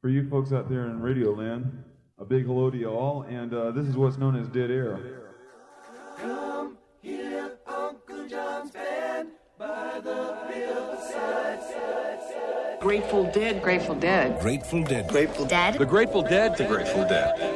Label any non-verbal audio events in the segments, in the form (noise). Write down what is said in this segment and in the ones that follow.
for you folks out there in Radio Land, a big hello to you all, and uh, this is what's known as Dead Air. Come hear Uncle John's band by the hillside. Grateful Dead, Grateful Dead. Grateful Dead. Grateful Dead. The Grateful Dead. The Grateful Dead.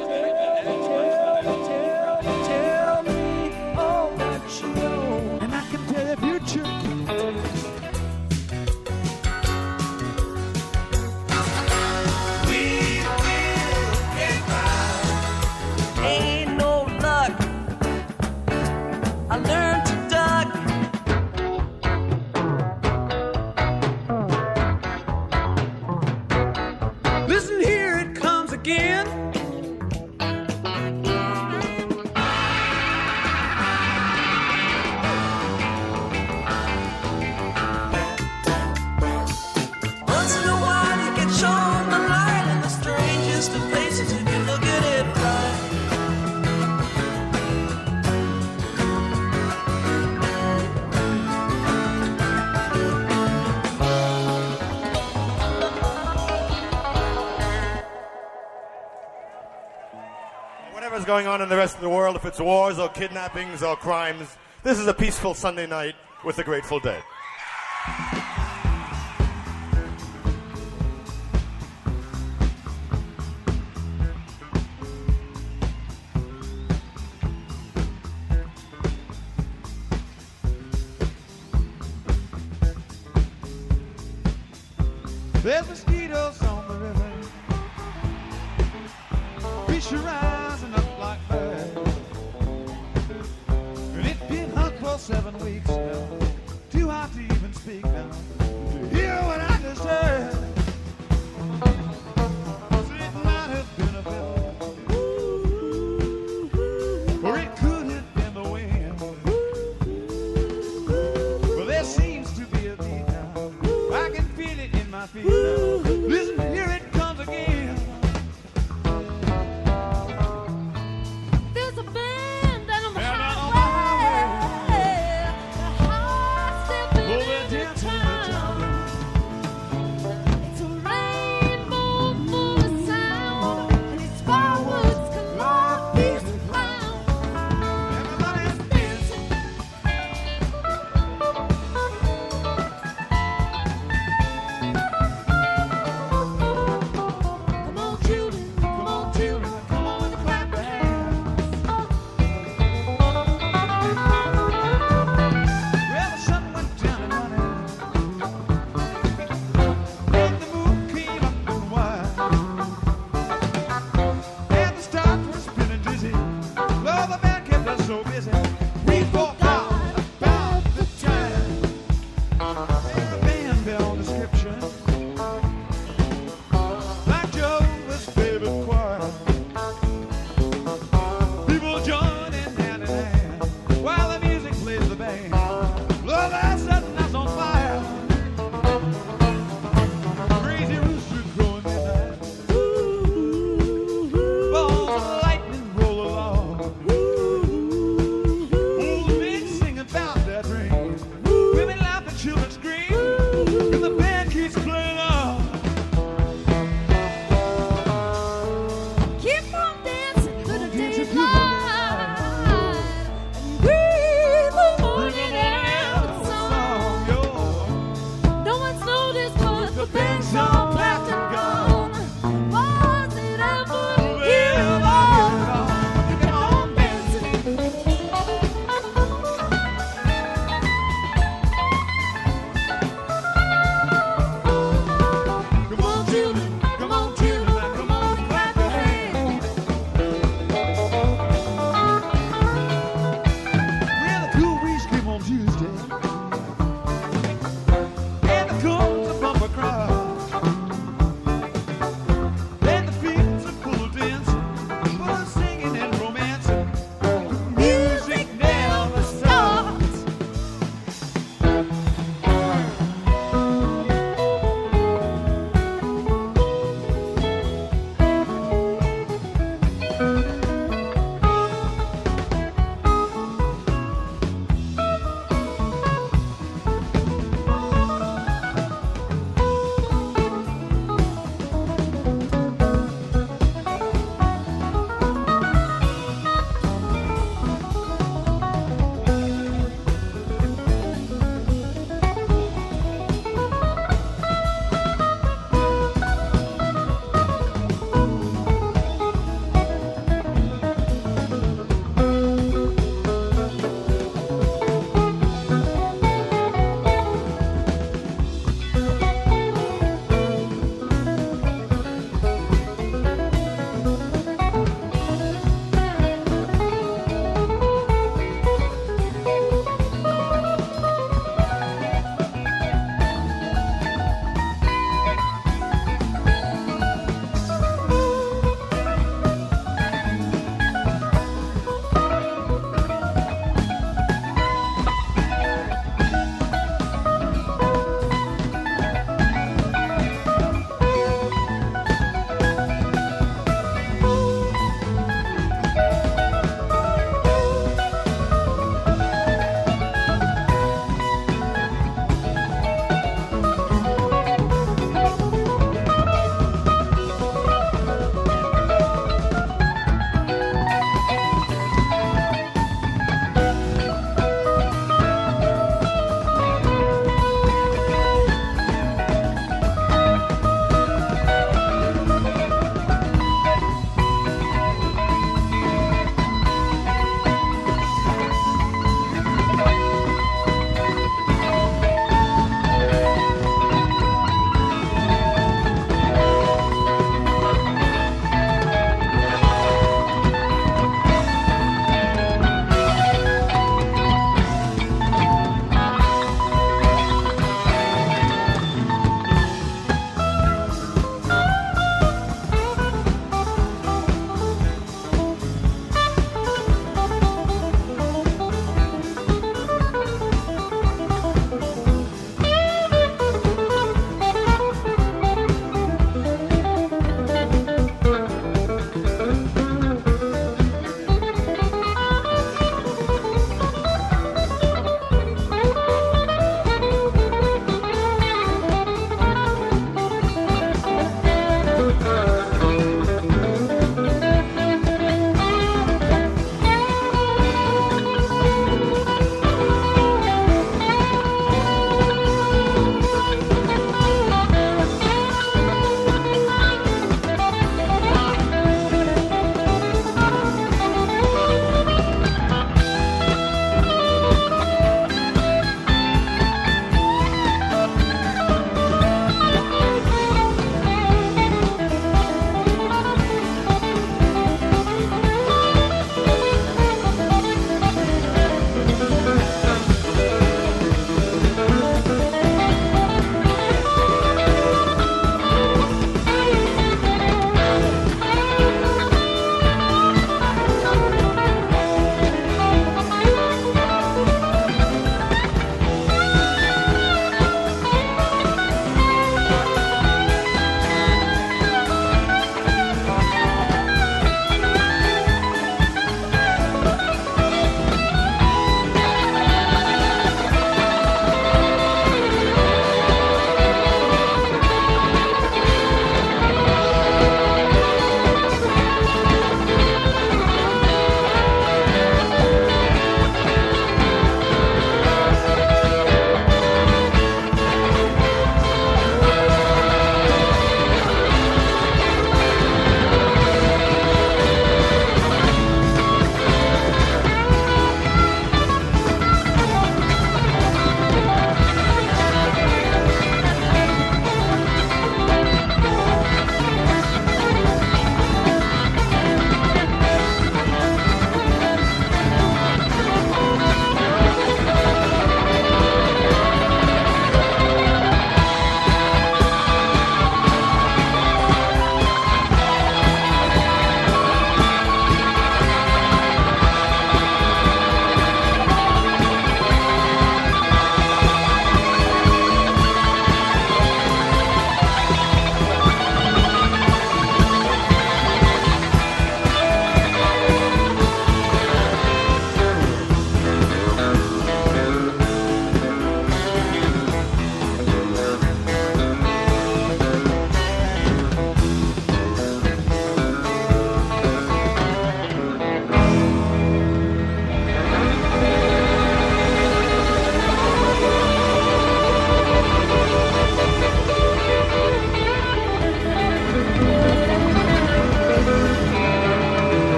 Going on in the rest of the world, if it's wars or kidnappings or crimes, this is a peaceful Sunday night with the Grateful Dead.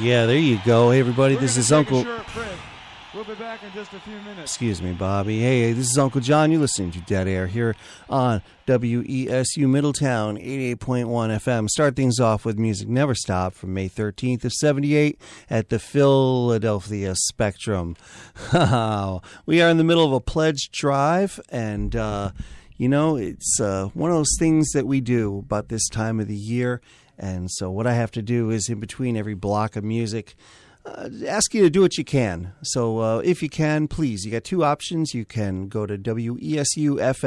Yeah, there you go. Hey, everybody, We're this is Uncle. We'll be back in just a few minutes. Excuse me, Bobby. Hey, this is Uncle John. You're listening to Dead Air here on WESU Middletown 88.1 FM. Start things off with Music Never Stop from May 13th of 78 at the Philadelphia Spectrum. (laughs) we are in the middle of a pledge drive, and, uh, you know, it's uh, one of those things that we do about this time of the year. And so, what I have to do is in between every block of music, uh, ask you to do what you can. So, uh, if you can, please, you got two options. You can go to wesufm.org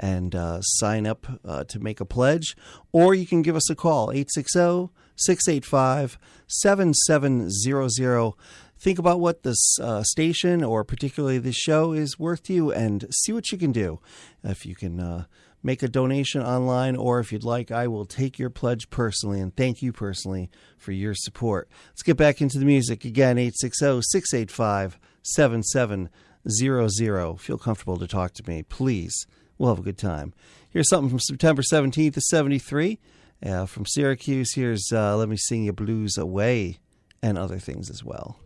and uh, sign up uh, to make a pledge, or you can give us a call 860 685 7700. Think about what this uh, station or particularly this show is worth to you and see what you can do. If you can uh, make a donation online, or if you'd like, I will take your pledge personally and thank you personally for your support. Let's get back into the music again 860 685 7700. Feel comfortable to talk to me, please. We'll have a good time. Here's something from September 17th of 73. Uh, from Syracuse, here's uh, Let Me Sing Your Blues Away and other things as well.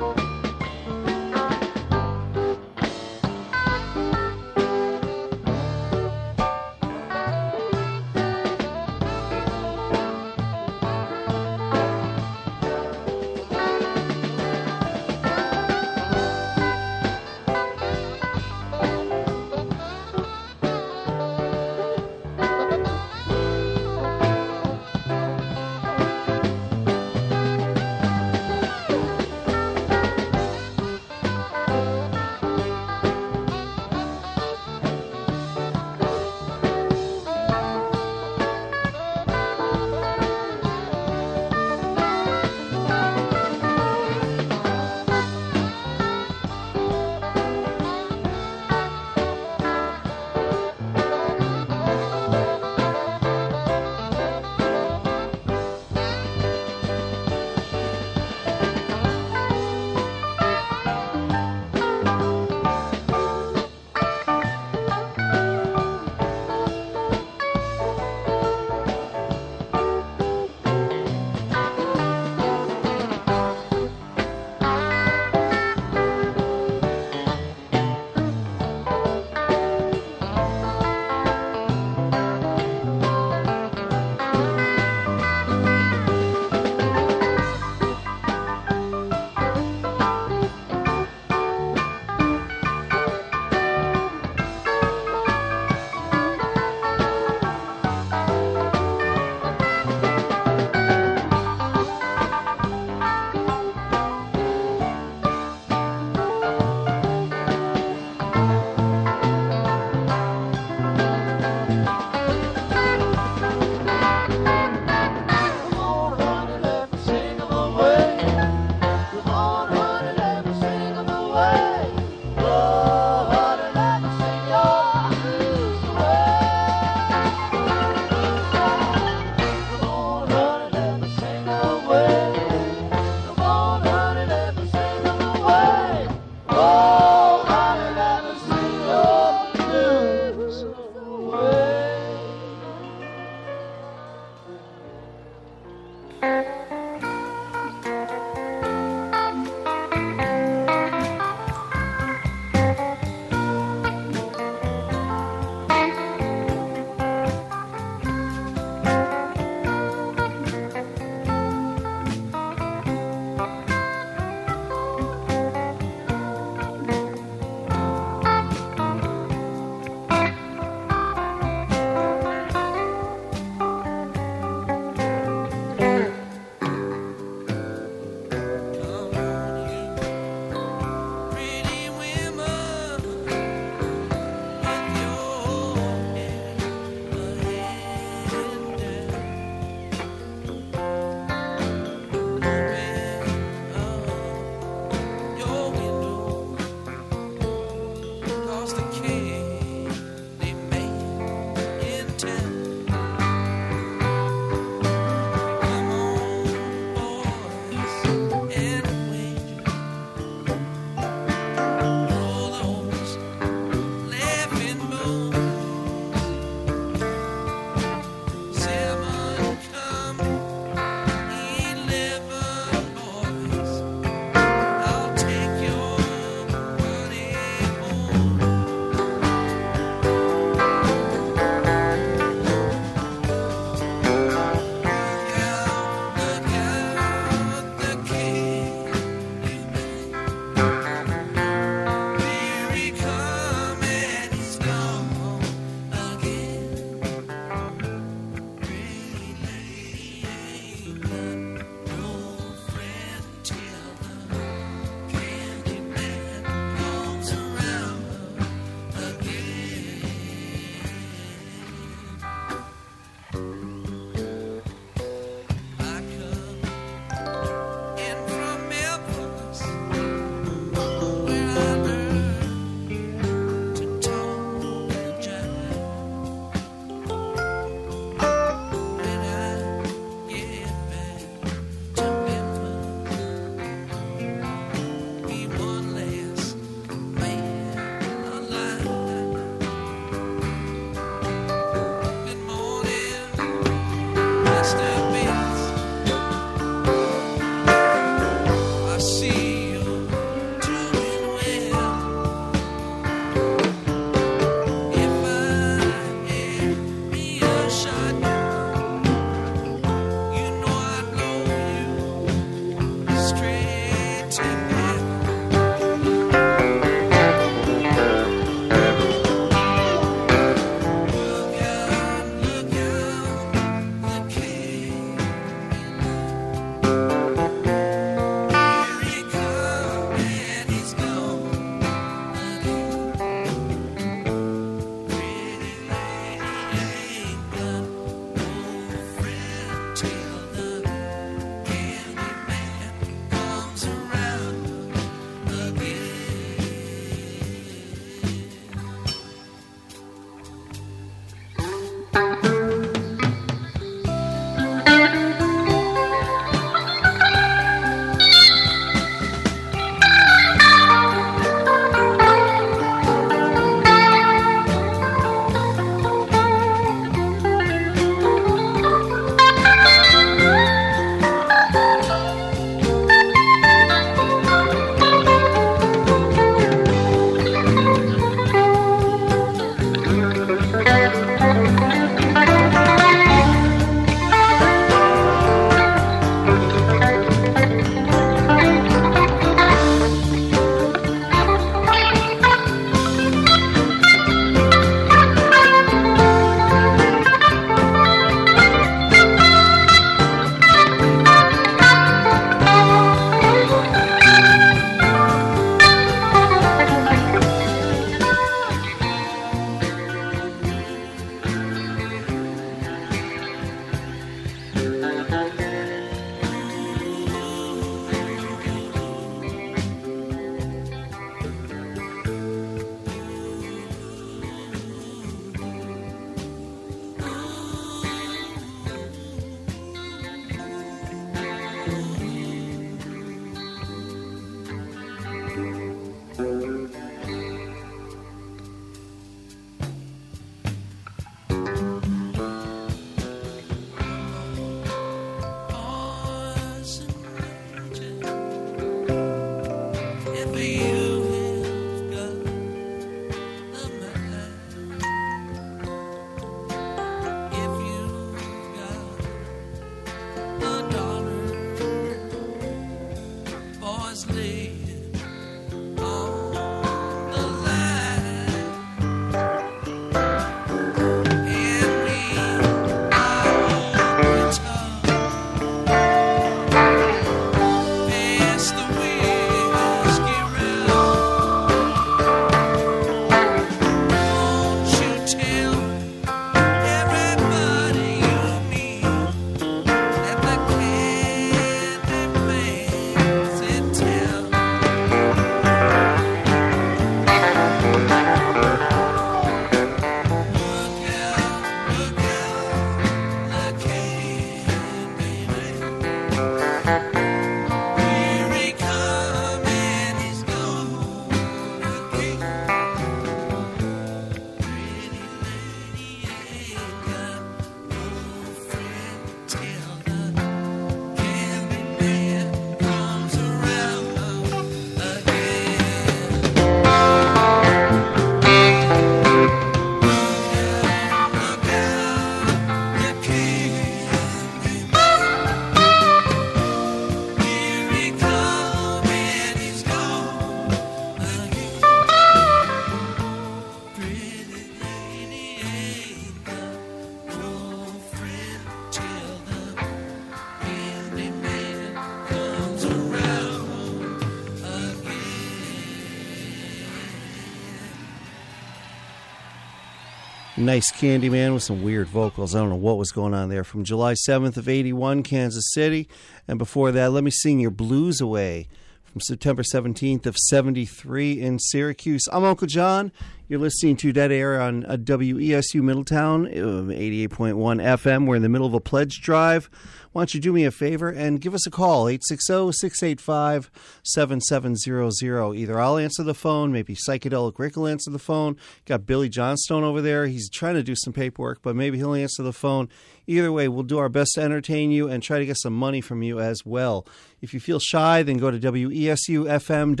Nice Candyman with some weird vocals. I don't know what was going on there. From July 7th of 81, Kansas City. And before that, let me sing your blues away from September 17th of 73 in Syracuse. I'm Uncle John. You're listening to Dead Air on uh, WESU Middletown, uh, 88.1 FM. We're in the middle of a pledge drive. Why don't you do me a favor and give us a call, 860 685 7700. Either I'll answer the phone, maybe Psychedelic Rick will answer the phone. Got Billy Johnstone over there. He's trying to do some paperwork, but maybe he'll answer the phone. Either way, we'll do our best to entertain you and try to get some money from you as well. If you feel shy, then go to wesufm.org,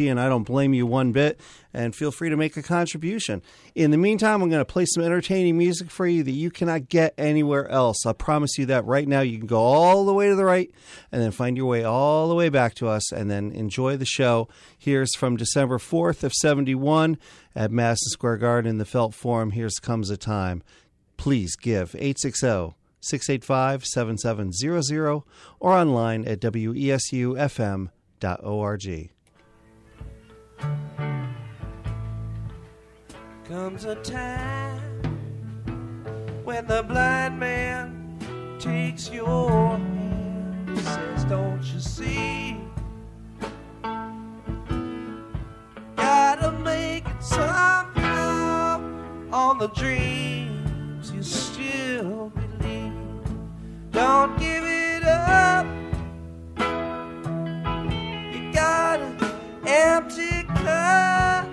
and I don't blame you one bit. And feel free to make a contribution. In the meantime, I'm going to play some entertaining music for you that you cannot get anywhere else. I promise you that right now. You can go all the way to the right and then find your way all the way back to us and then enjoy the show. Here's from December 4th of 71 at Madison Square Garden in the Felt Forum. Here's Comes a Time. Please give 860 685 7700 or online at wesufm.org. Comes a time when the blind man takes your hand, says, Don't you see? Gotta make it somehow on the you still believe. Don't give it up. You got an empty cup.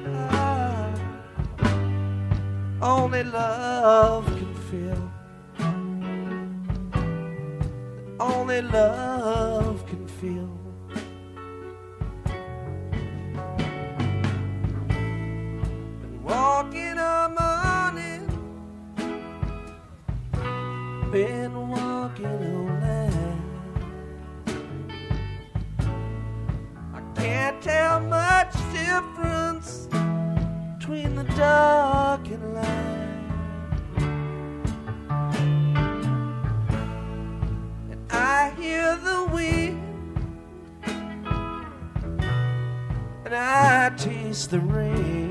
Only love can fill. Only love can fill. Walking a morning. Been walking all night. I can't tell much difference between the dark and light. And I hear the wind, and I taste the rain.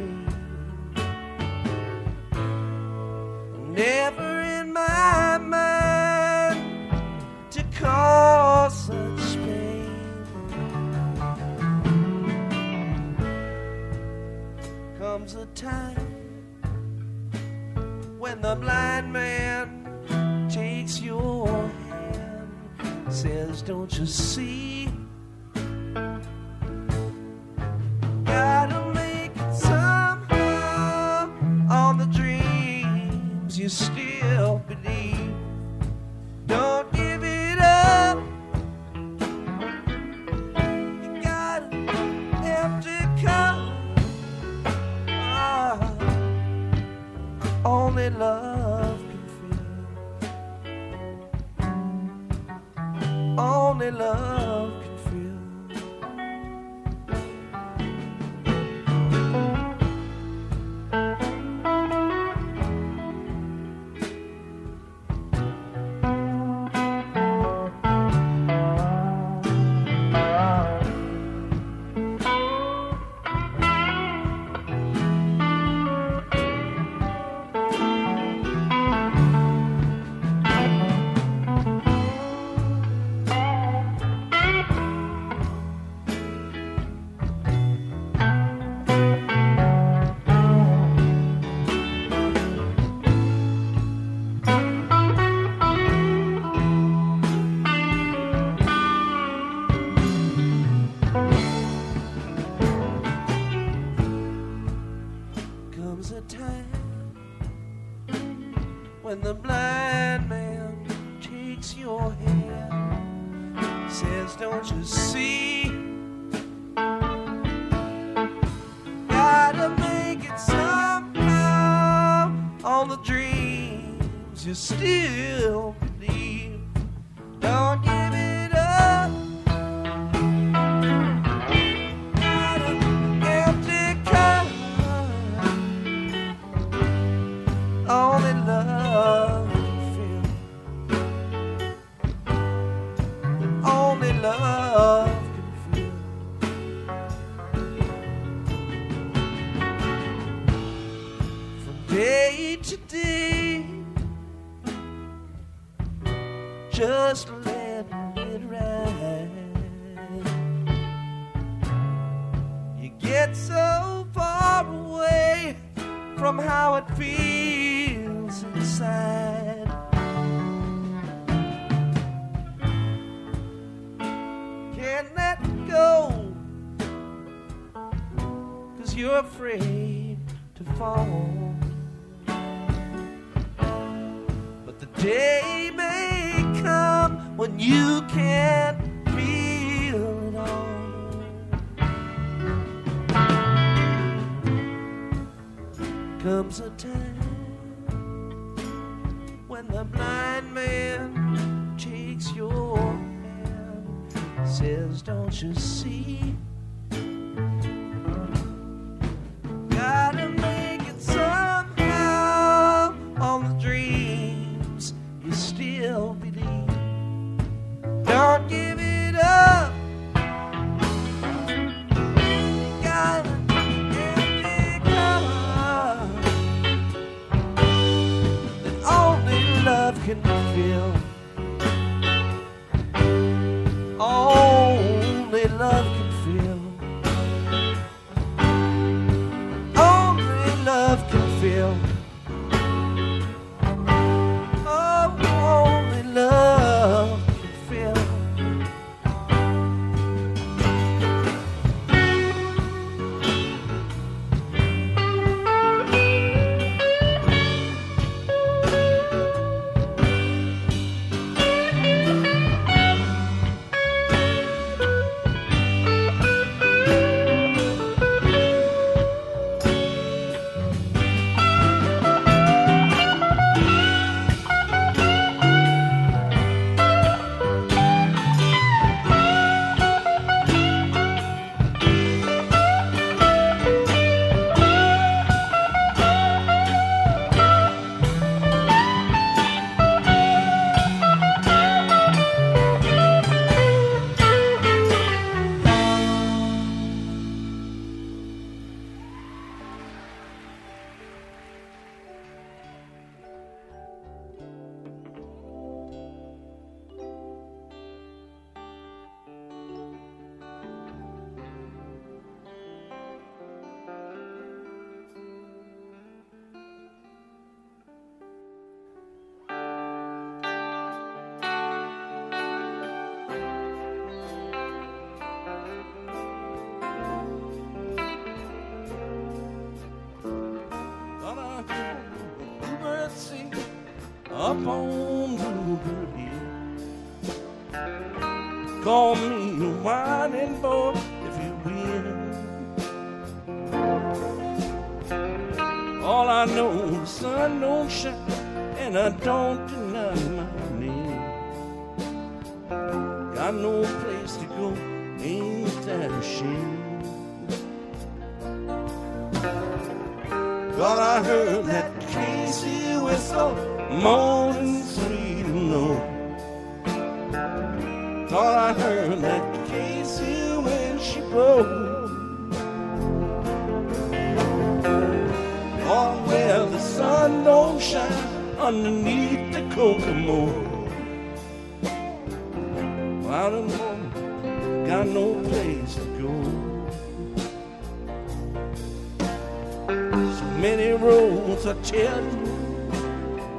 Don't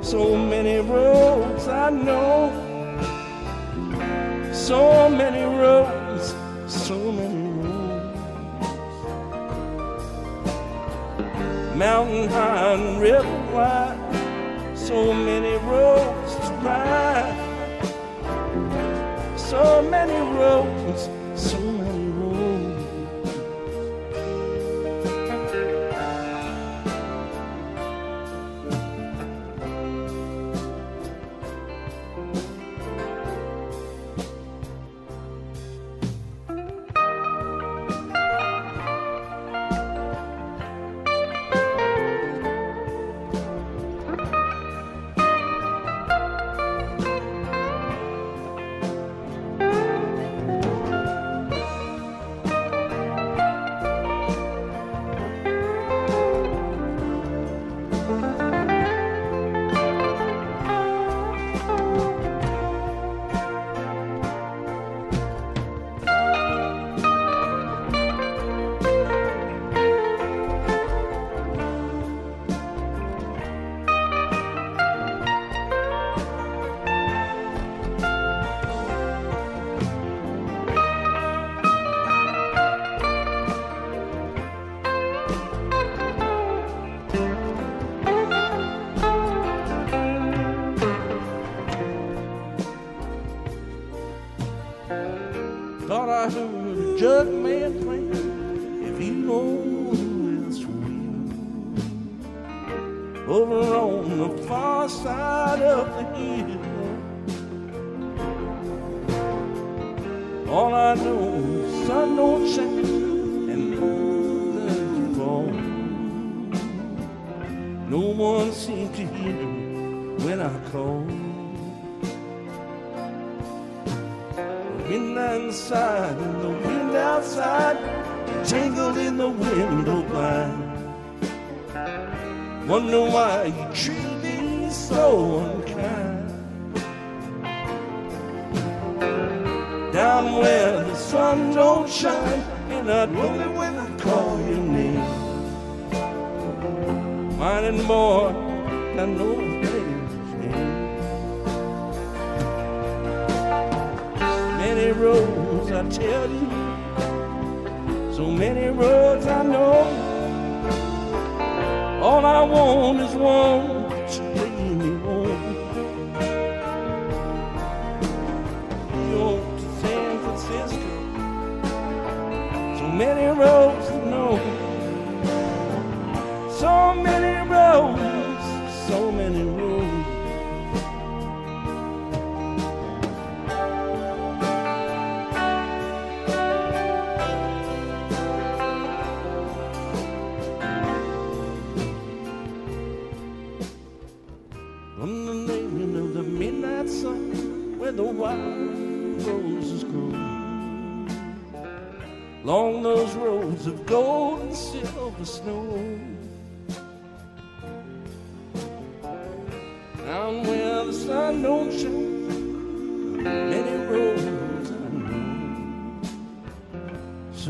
so many roads I know,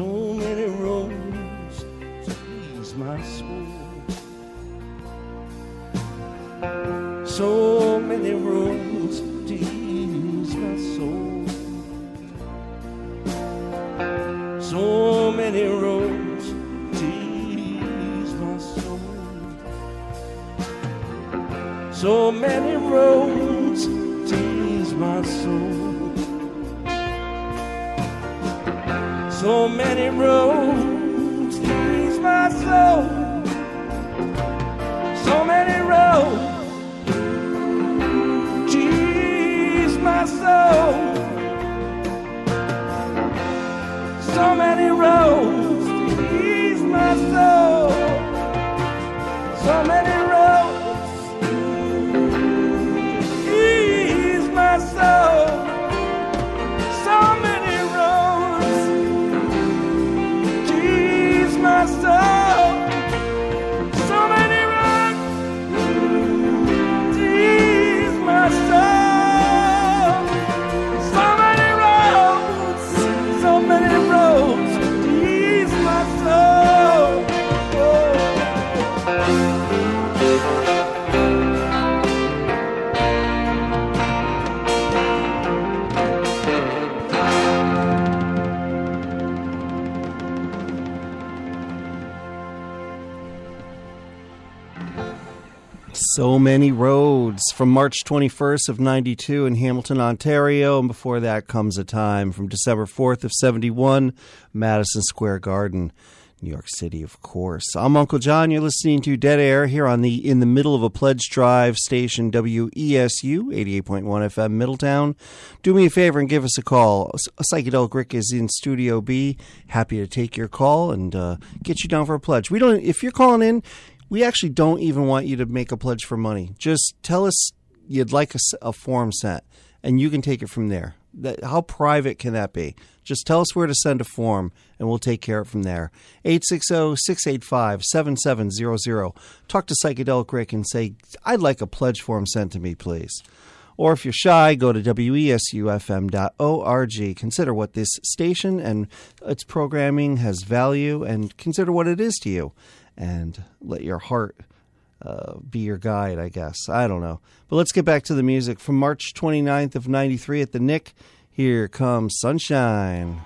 So many roads to please my soul. So So many roads So many roads from March 21st of 92 in Hamilton, Ontario, and before that comes a time from December 4th of 71, Madison Square Garden, New York City, of course. I'm Uncle John. You're listening to Dead Air here on the in the middle of a pledge drive station WESU 88.1 FM Middletown. Do me a favor and give us a call. Psychedelic Rick is in Studio B. Happy to take your call and uh, get you down for a pledge. We don't. If you're calling in, we actually don't even want you to make a pledge for money. Just tell us you'd like a form sent, and you can take it from there. That, how private can that be? Just tell us where to send a form, and we'll take care of it from there. 860-685-7700. Talk to Psychedelic Rick and say, I'd like a pledge form sent to me, please. Or if you're shy, go to wesufm.org. Consider what this station and its programming has value, and consider what it is to you. And let your heart uh, be your guide, I guess. I don't know. But let's get back to the music. From March 29th of 93 at the Knick, here comes Sunshine.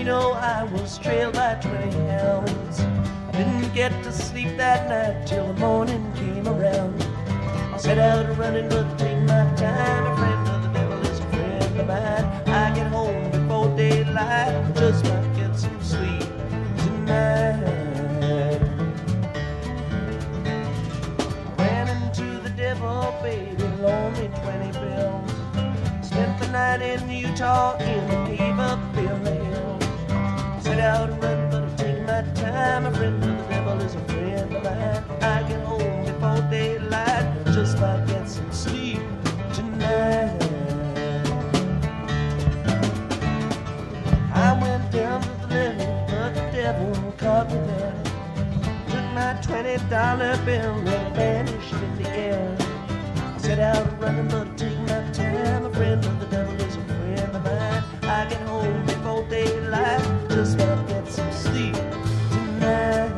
Reno, I was trailed by 20 hounds. I didn't get to sleep that night till the morning came around. I set out running, but take my time. A friend of the devil is a friend of mine. I get home before daylight, just might get some sleep tonight. Ran into the devil, baby, loaned me 20 bills. Spent the night in Utah in a twenty dollar bill and vanished in the air. I set out running, but I take my time. A friend of the devil is a friend of mine. I get home before daylight, just might get some sleep tonight.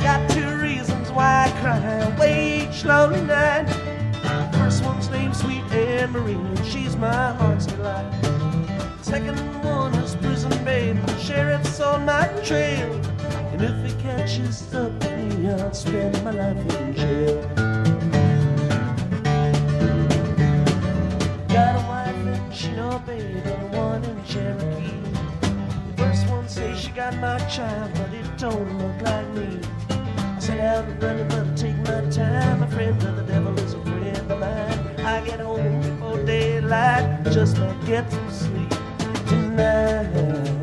Got two reasons why I cry. Wait, lonely night. First one's named Sweet Anne Marie, and she's my on my trail. And if it catches up with me, I'll spend my life in jail. Got a wife in Chino, babe, and one in Cherokee. The first one says she got my child, but it don't look like me. I set out and running, but I take my time. A friend of the devil is a friend of mine. I get home before daylight, just might get some sleep tonight.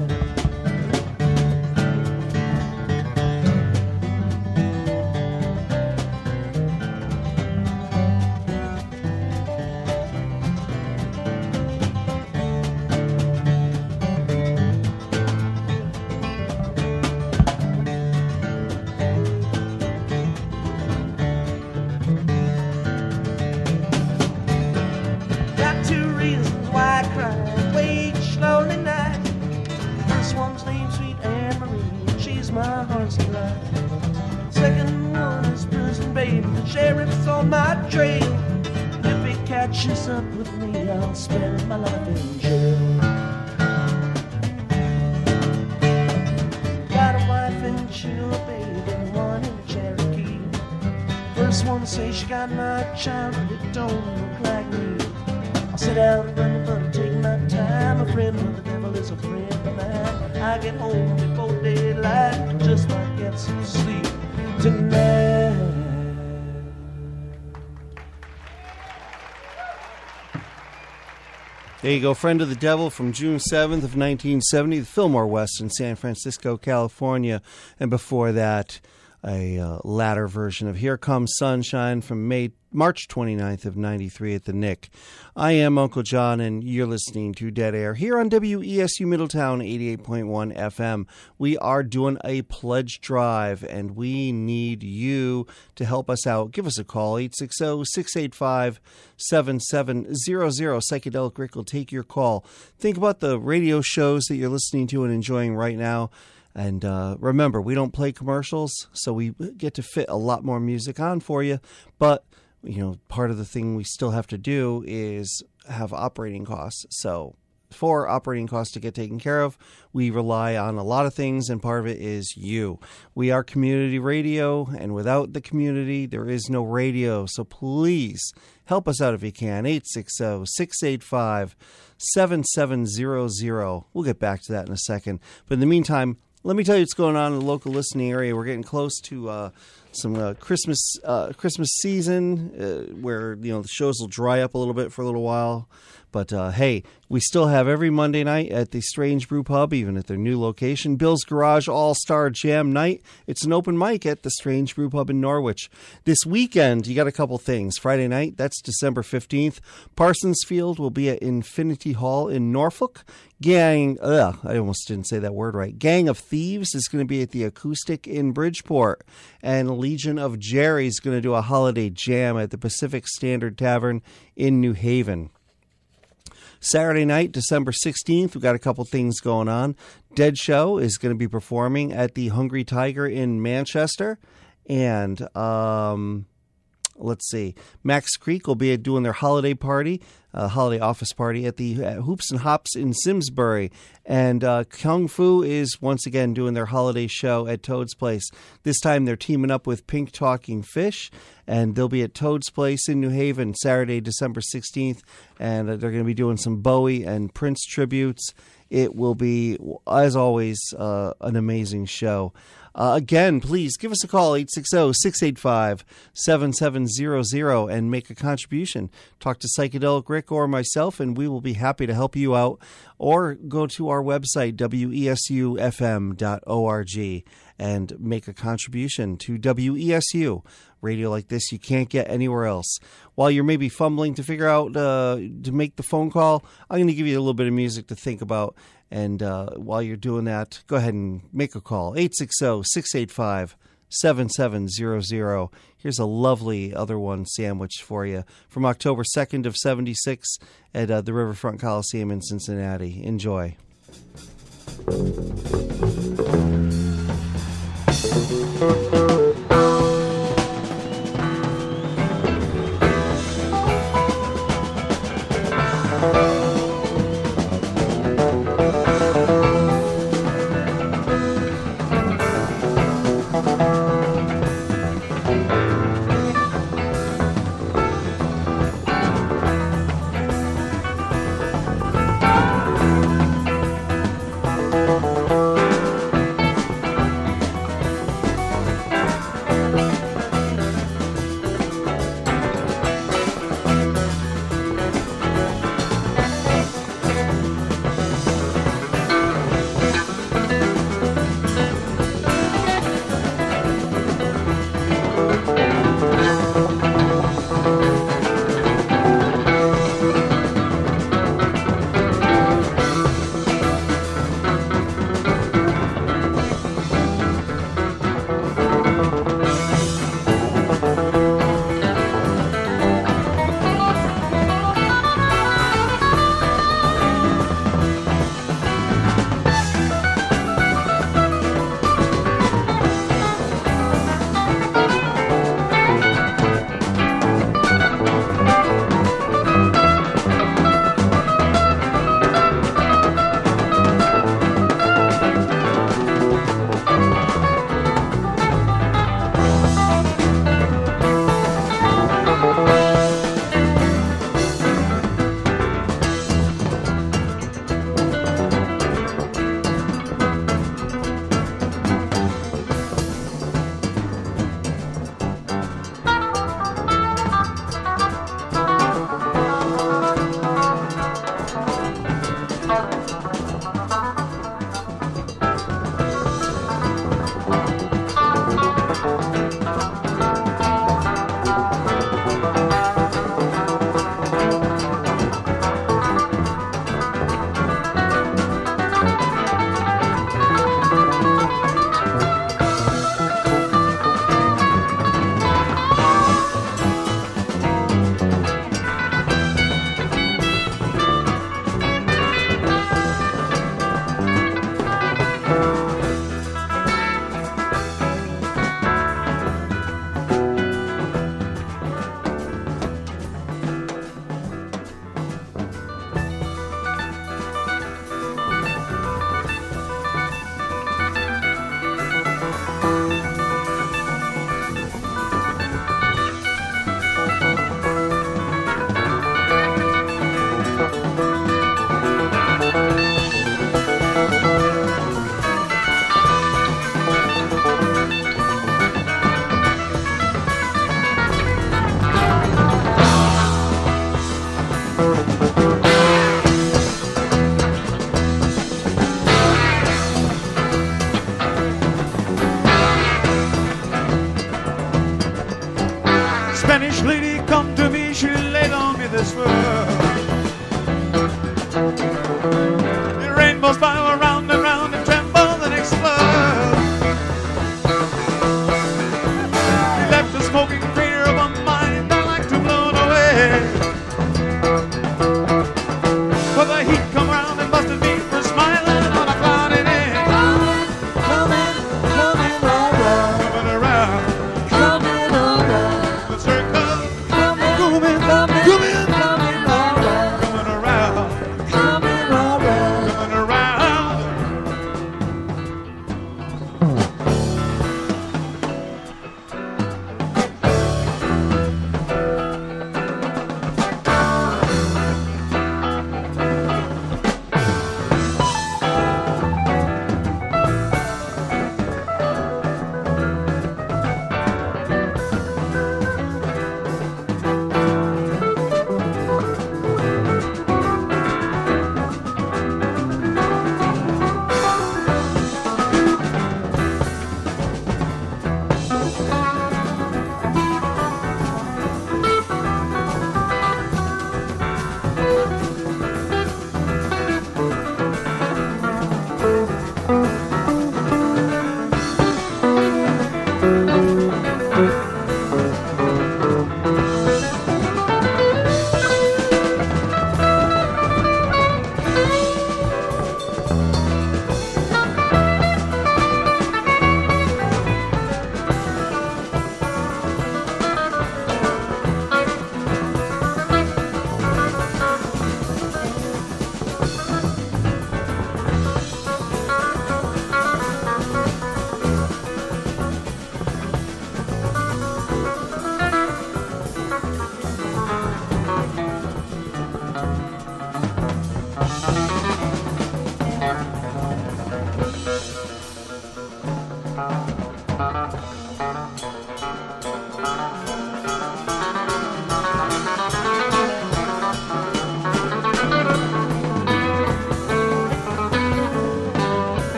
There you go, Friend of the Devil from June 7th of 1970, the Fillmore West in San Francisco, California. And before that, a uh, latter version of Here Comes Sunshine from May March 29th of 93 at the Knick. I am Uncle John and you're listening to Dead Air here on WESU Middletown 88.1 FM. We are doing a pledge drive and we need you to help us out. Give us a call 860-685-7700. Psychedelic Rick will take your call. Think about the radio shows that you're listening to and enjoying right now. And uh, remember, we don't play commercials, so we get to fit a lot more music on for you. But, you know, part of the thing we still have to do is have operating costs. So, for operating costs to get taken care of, we rely on a lot of things, and part of it is you. We are community radio, and without the community, there is no radio. So please help us out if you can. 860 685 7700. We'll get back to that in a second. But in the meantime, let me tell you what's going on in the local listening area. We're getting close to uh, some uh, Christmas uh, Christmas season, uh, where you know the shows will dry up a little bit for a little while. But uh, hey, we still have every Monday night at the Strange Brew Pub, even at their new location, Bill's Garage All Star Jam Night. It's an open mic at the Strange Brew Pub in Norwich. This weekend, you got a couple things. Friday night, that's December 15th. Parsonsfield will be at Infinity Hall in Norfolk. Gang, ugh, I almost didn't say that word right. Gang of Thieves is going to be at the Acoustic in Bridgeport. And Legion of Jerry is going to do a holiday jam at the Pacific Standard Tavern in New Haven. Saturday night, December 16th, we've got a couple things going on. Dead Show is going to be performing at the Hungry Tiger in Manchester. And um, let's see. Max Creek will be doing their holiday party, uh, holiday office party at the uh, Hoops and Hops in Simsbury. And uh, Kung Fu is once again doing their holiday show at Toad's Place. This time they're teaming up with Pink Talking Fish, and they'll be at Toad's Place in New Haven Saturday, December 16th. And uh, they're going to be doing some Bowie and Prince tributes. It will be, as always, uh, an amazing show. Uh, again, please give us a call, 860 685 7700, and make a contribution. Talk to Psychedelic Rick or myself, and we will be happy to help you out. Or go to our website, wesufm.org, and make a contribution to WESU. Radio like this you can't get anywhere else. While you're maybe fumbling to figure out uh, to make the phone call, I'm going to give you a little bit of music to think about. And uh, while you're doing that, go ahead and make a call 860 685 7700. Here's a lovely other one sandwich for you from October 2nd of 76 at uh, the Riverfront Coliseum in Cincinnati. Enjoy. Música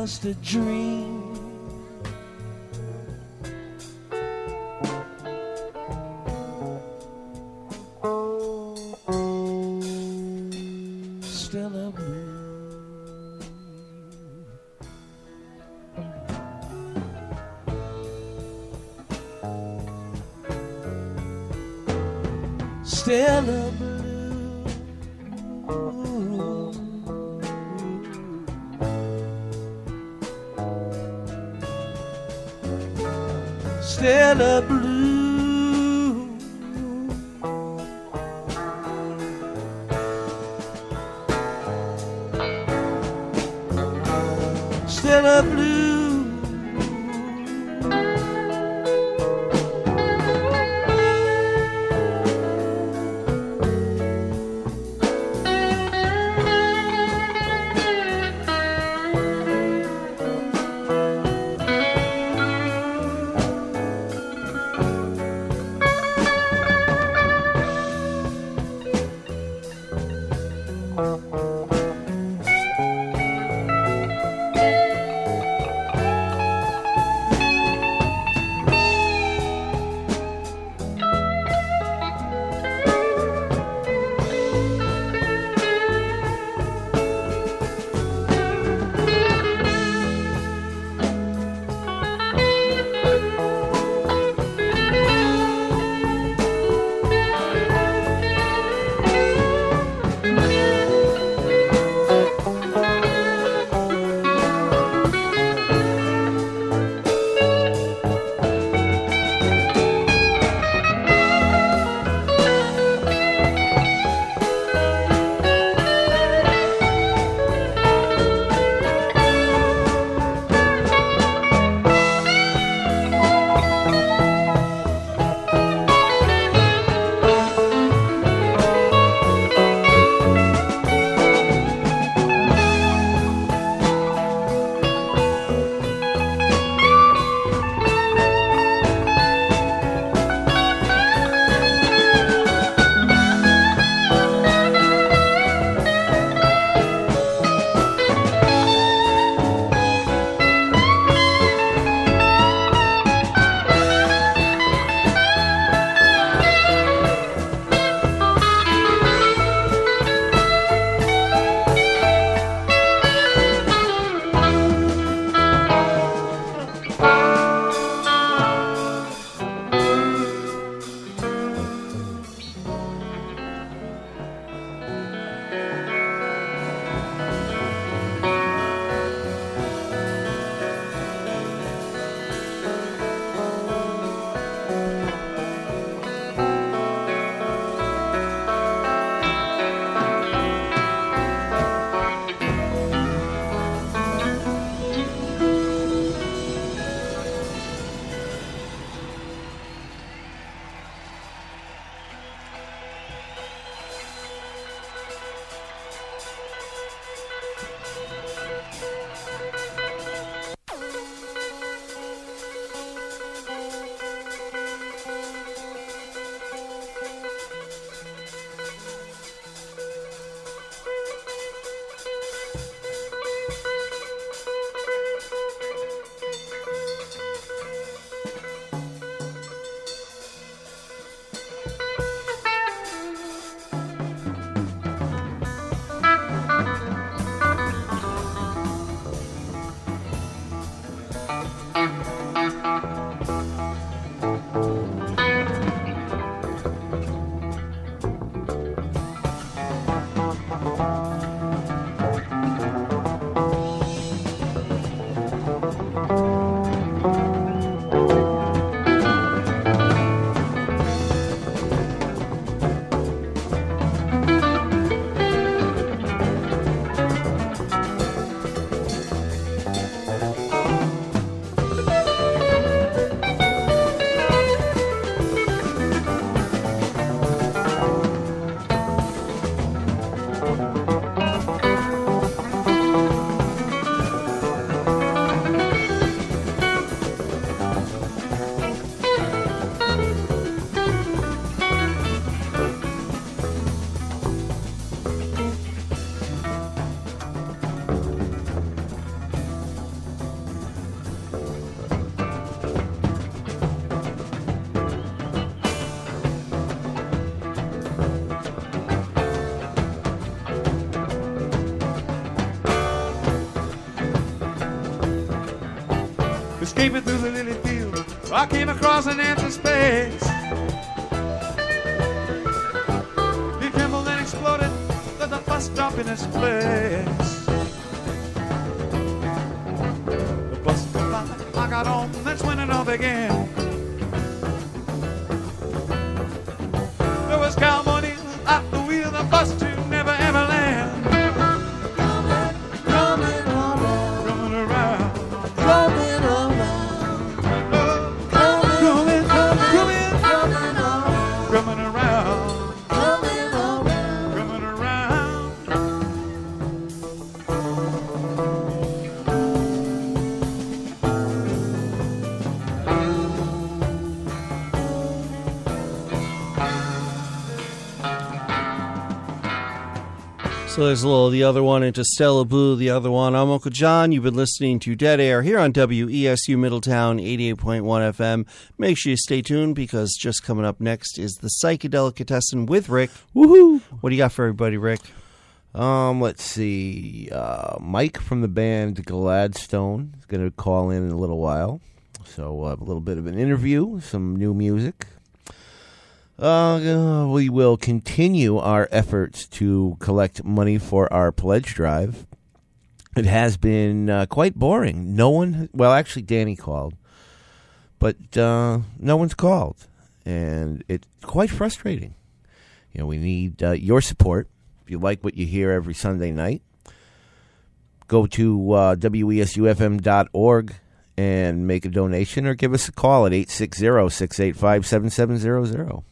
just a dream. Escaping through the lily field. I came across an empty space. It trembled and exploded. There's a bus stop in its place. The bus stopped. I got on. That's when it all began. There's a little the other one into Stella Blue, the other one. I'm Uncle John. You've been listening to Dead Air here on WESU Middletown 88.1 FM. Make sure you stay tuned because just coming up next is the Psychedelicatessen with Rick. Woohoo! What do you got for everybody, Rick? Um, let's see. Uh, Mike from the band Gladstone is going to call in in a little while. So we'll have a little bit of an interview, some new music. Uh, we will continue our efforts to collect money for our pledge drive. It has been uh, quite boring. No one, well, actually, Danny called, but uh, no one's called, and it's quite frustrating. You know, we need uh, your support. If you like what you hear every Sunday night, go to uh, wesufm.org and make a donation or give us a call at 860 685 7700.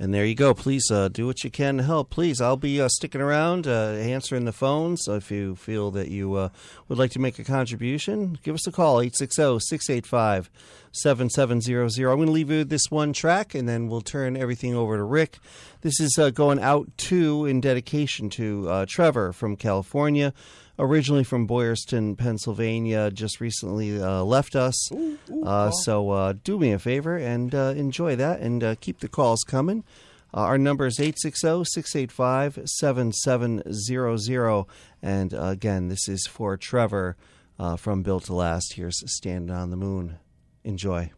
And there you go. Please uh, do what you can to help. Please, I'll be uh, sticking around, uh, answering the phones. So if you feel that you uh, would like to make a contribution, give us a call, 860-685-7700. I'm going to leave you with this one track, and then we'll turn everything over to Rick. This is uh, going out to, in dedication to uh, Trevor from California, originally from Boyertown, Pennsylvania, just recently uh, left us. uh, so uh, do me a favor and uh, enjoy that and uh, keep the calls coming. Uh, our number is 860 685 7700. And again, this is for Trevor uh, from Built to Last. Here's Standing on the Moon. Enjoy.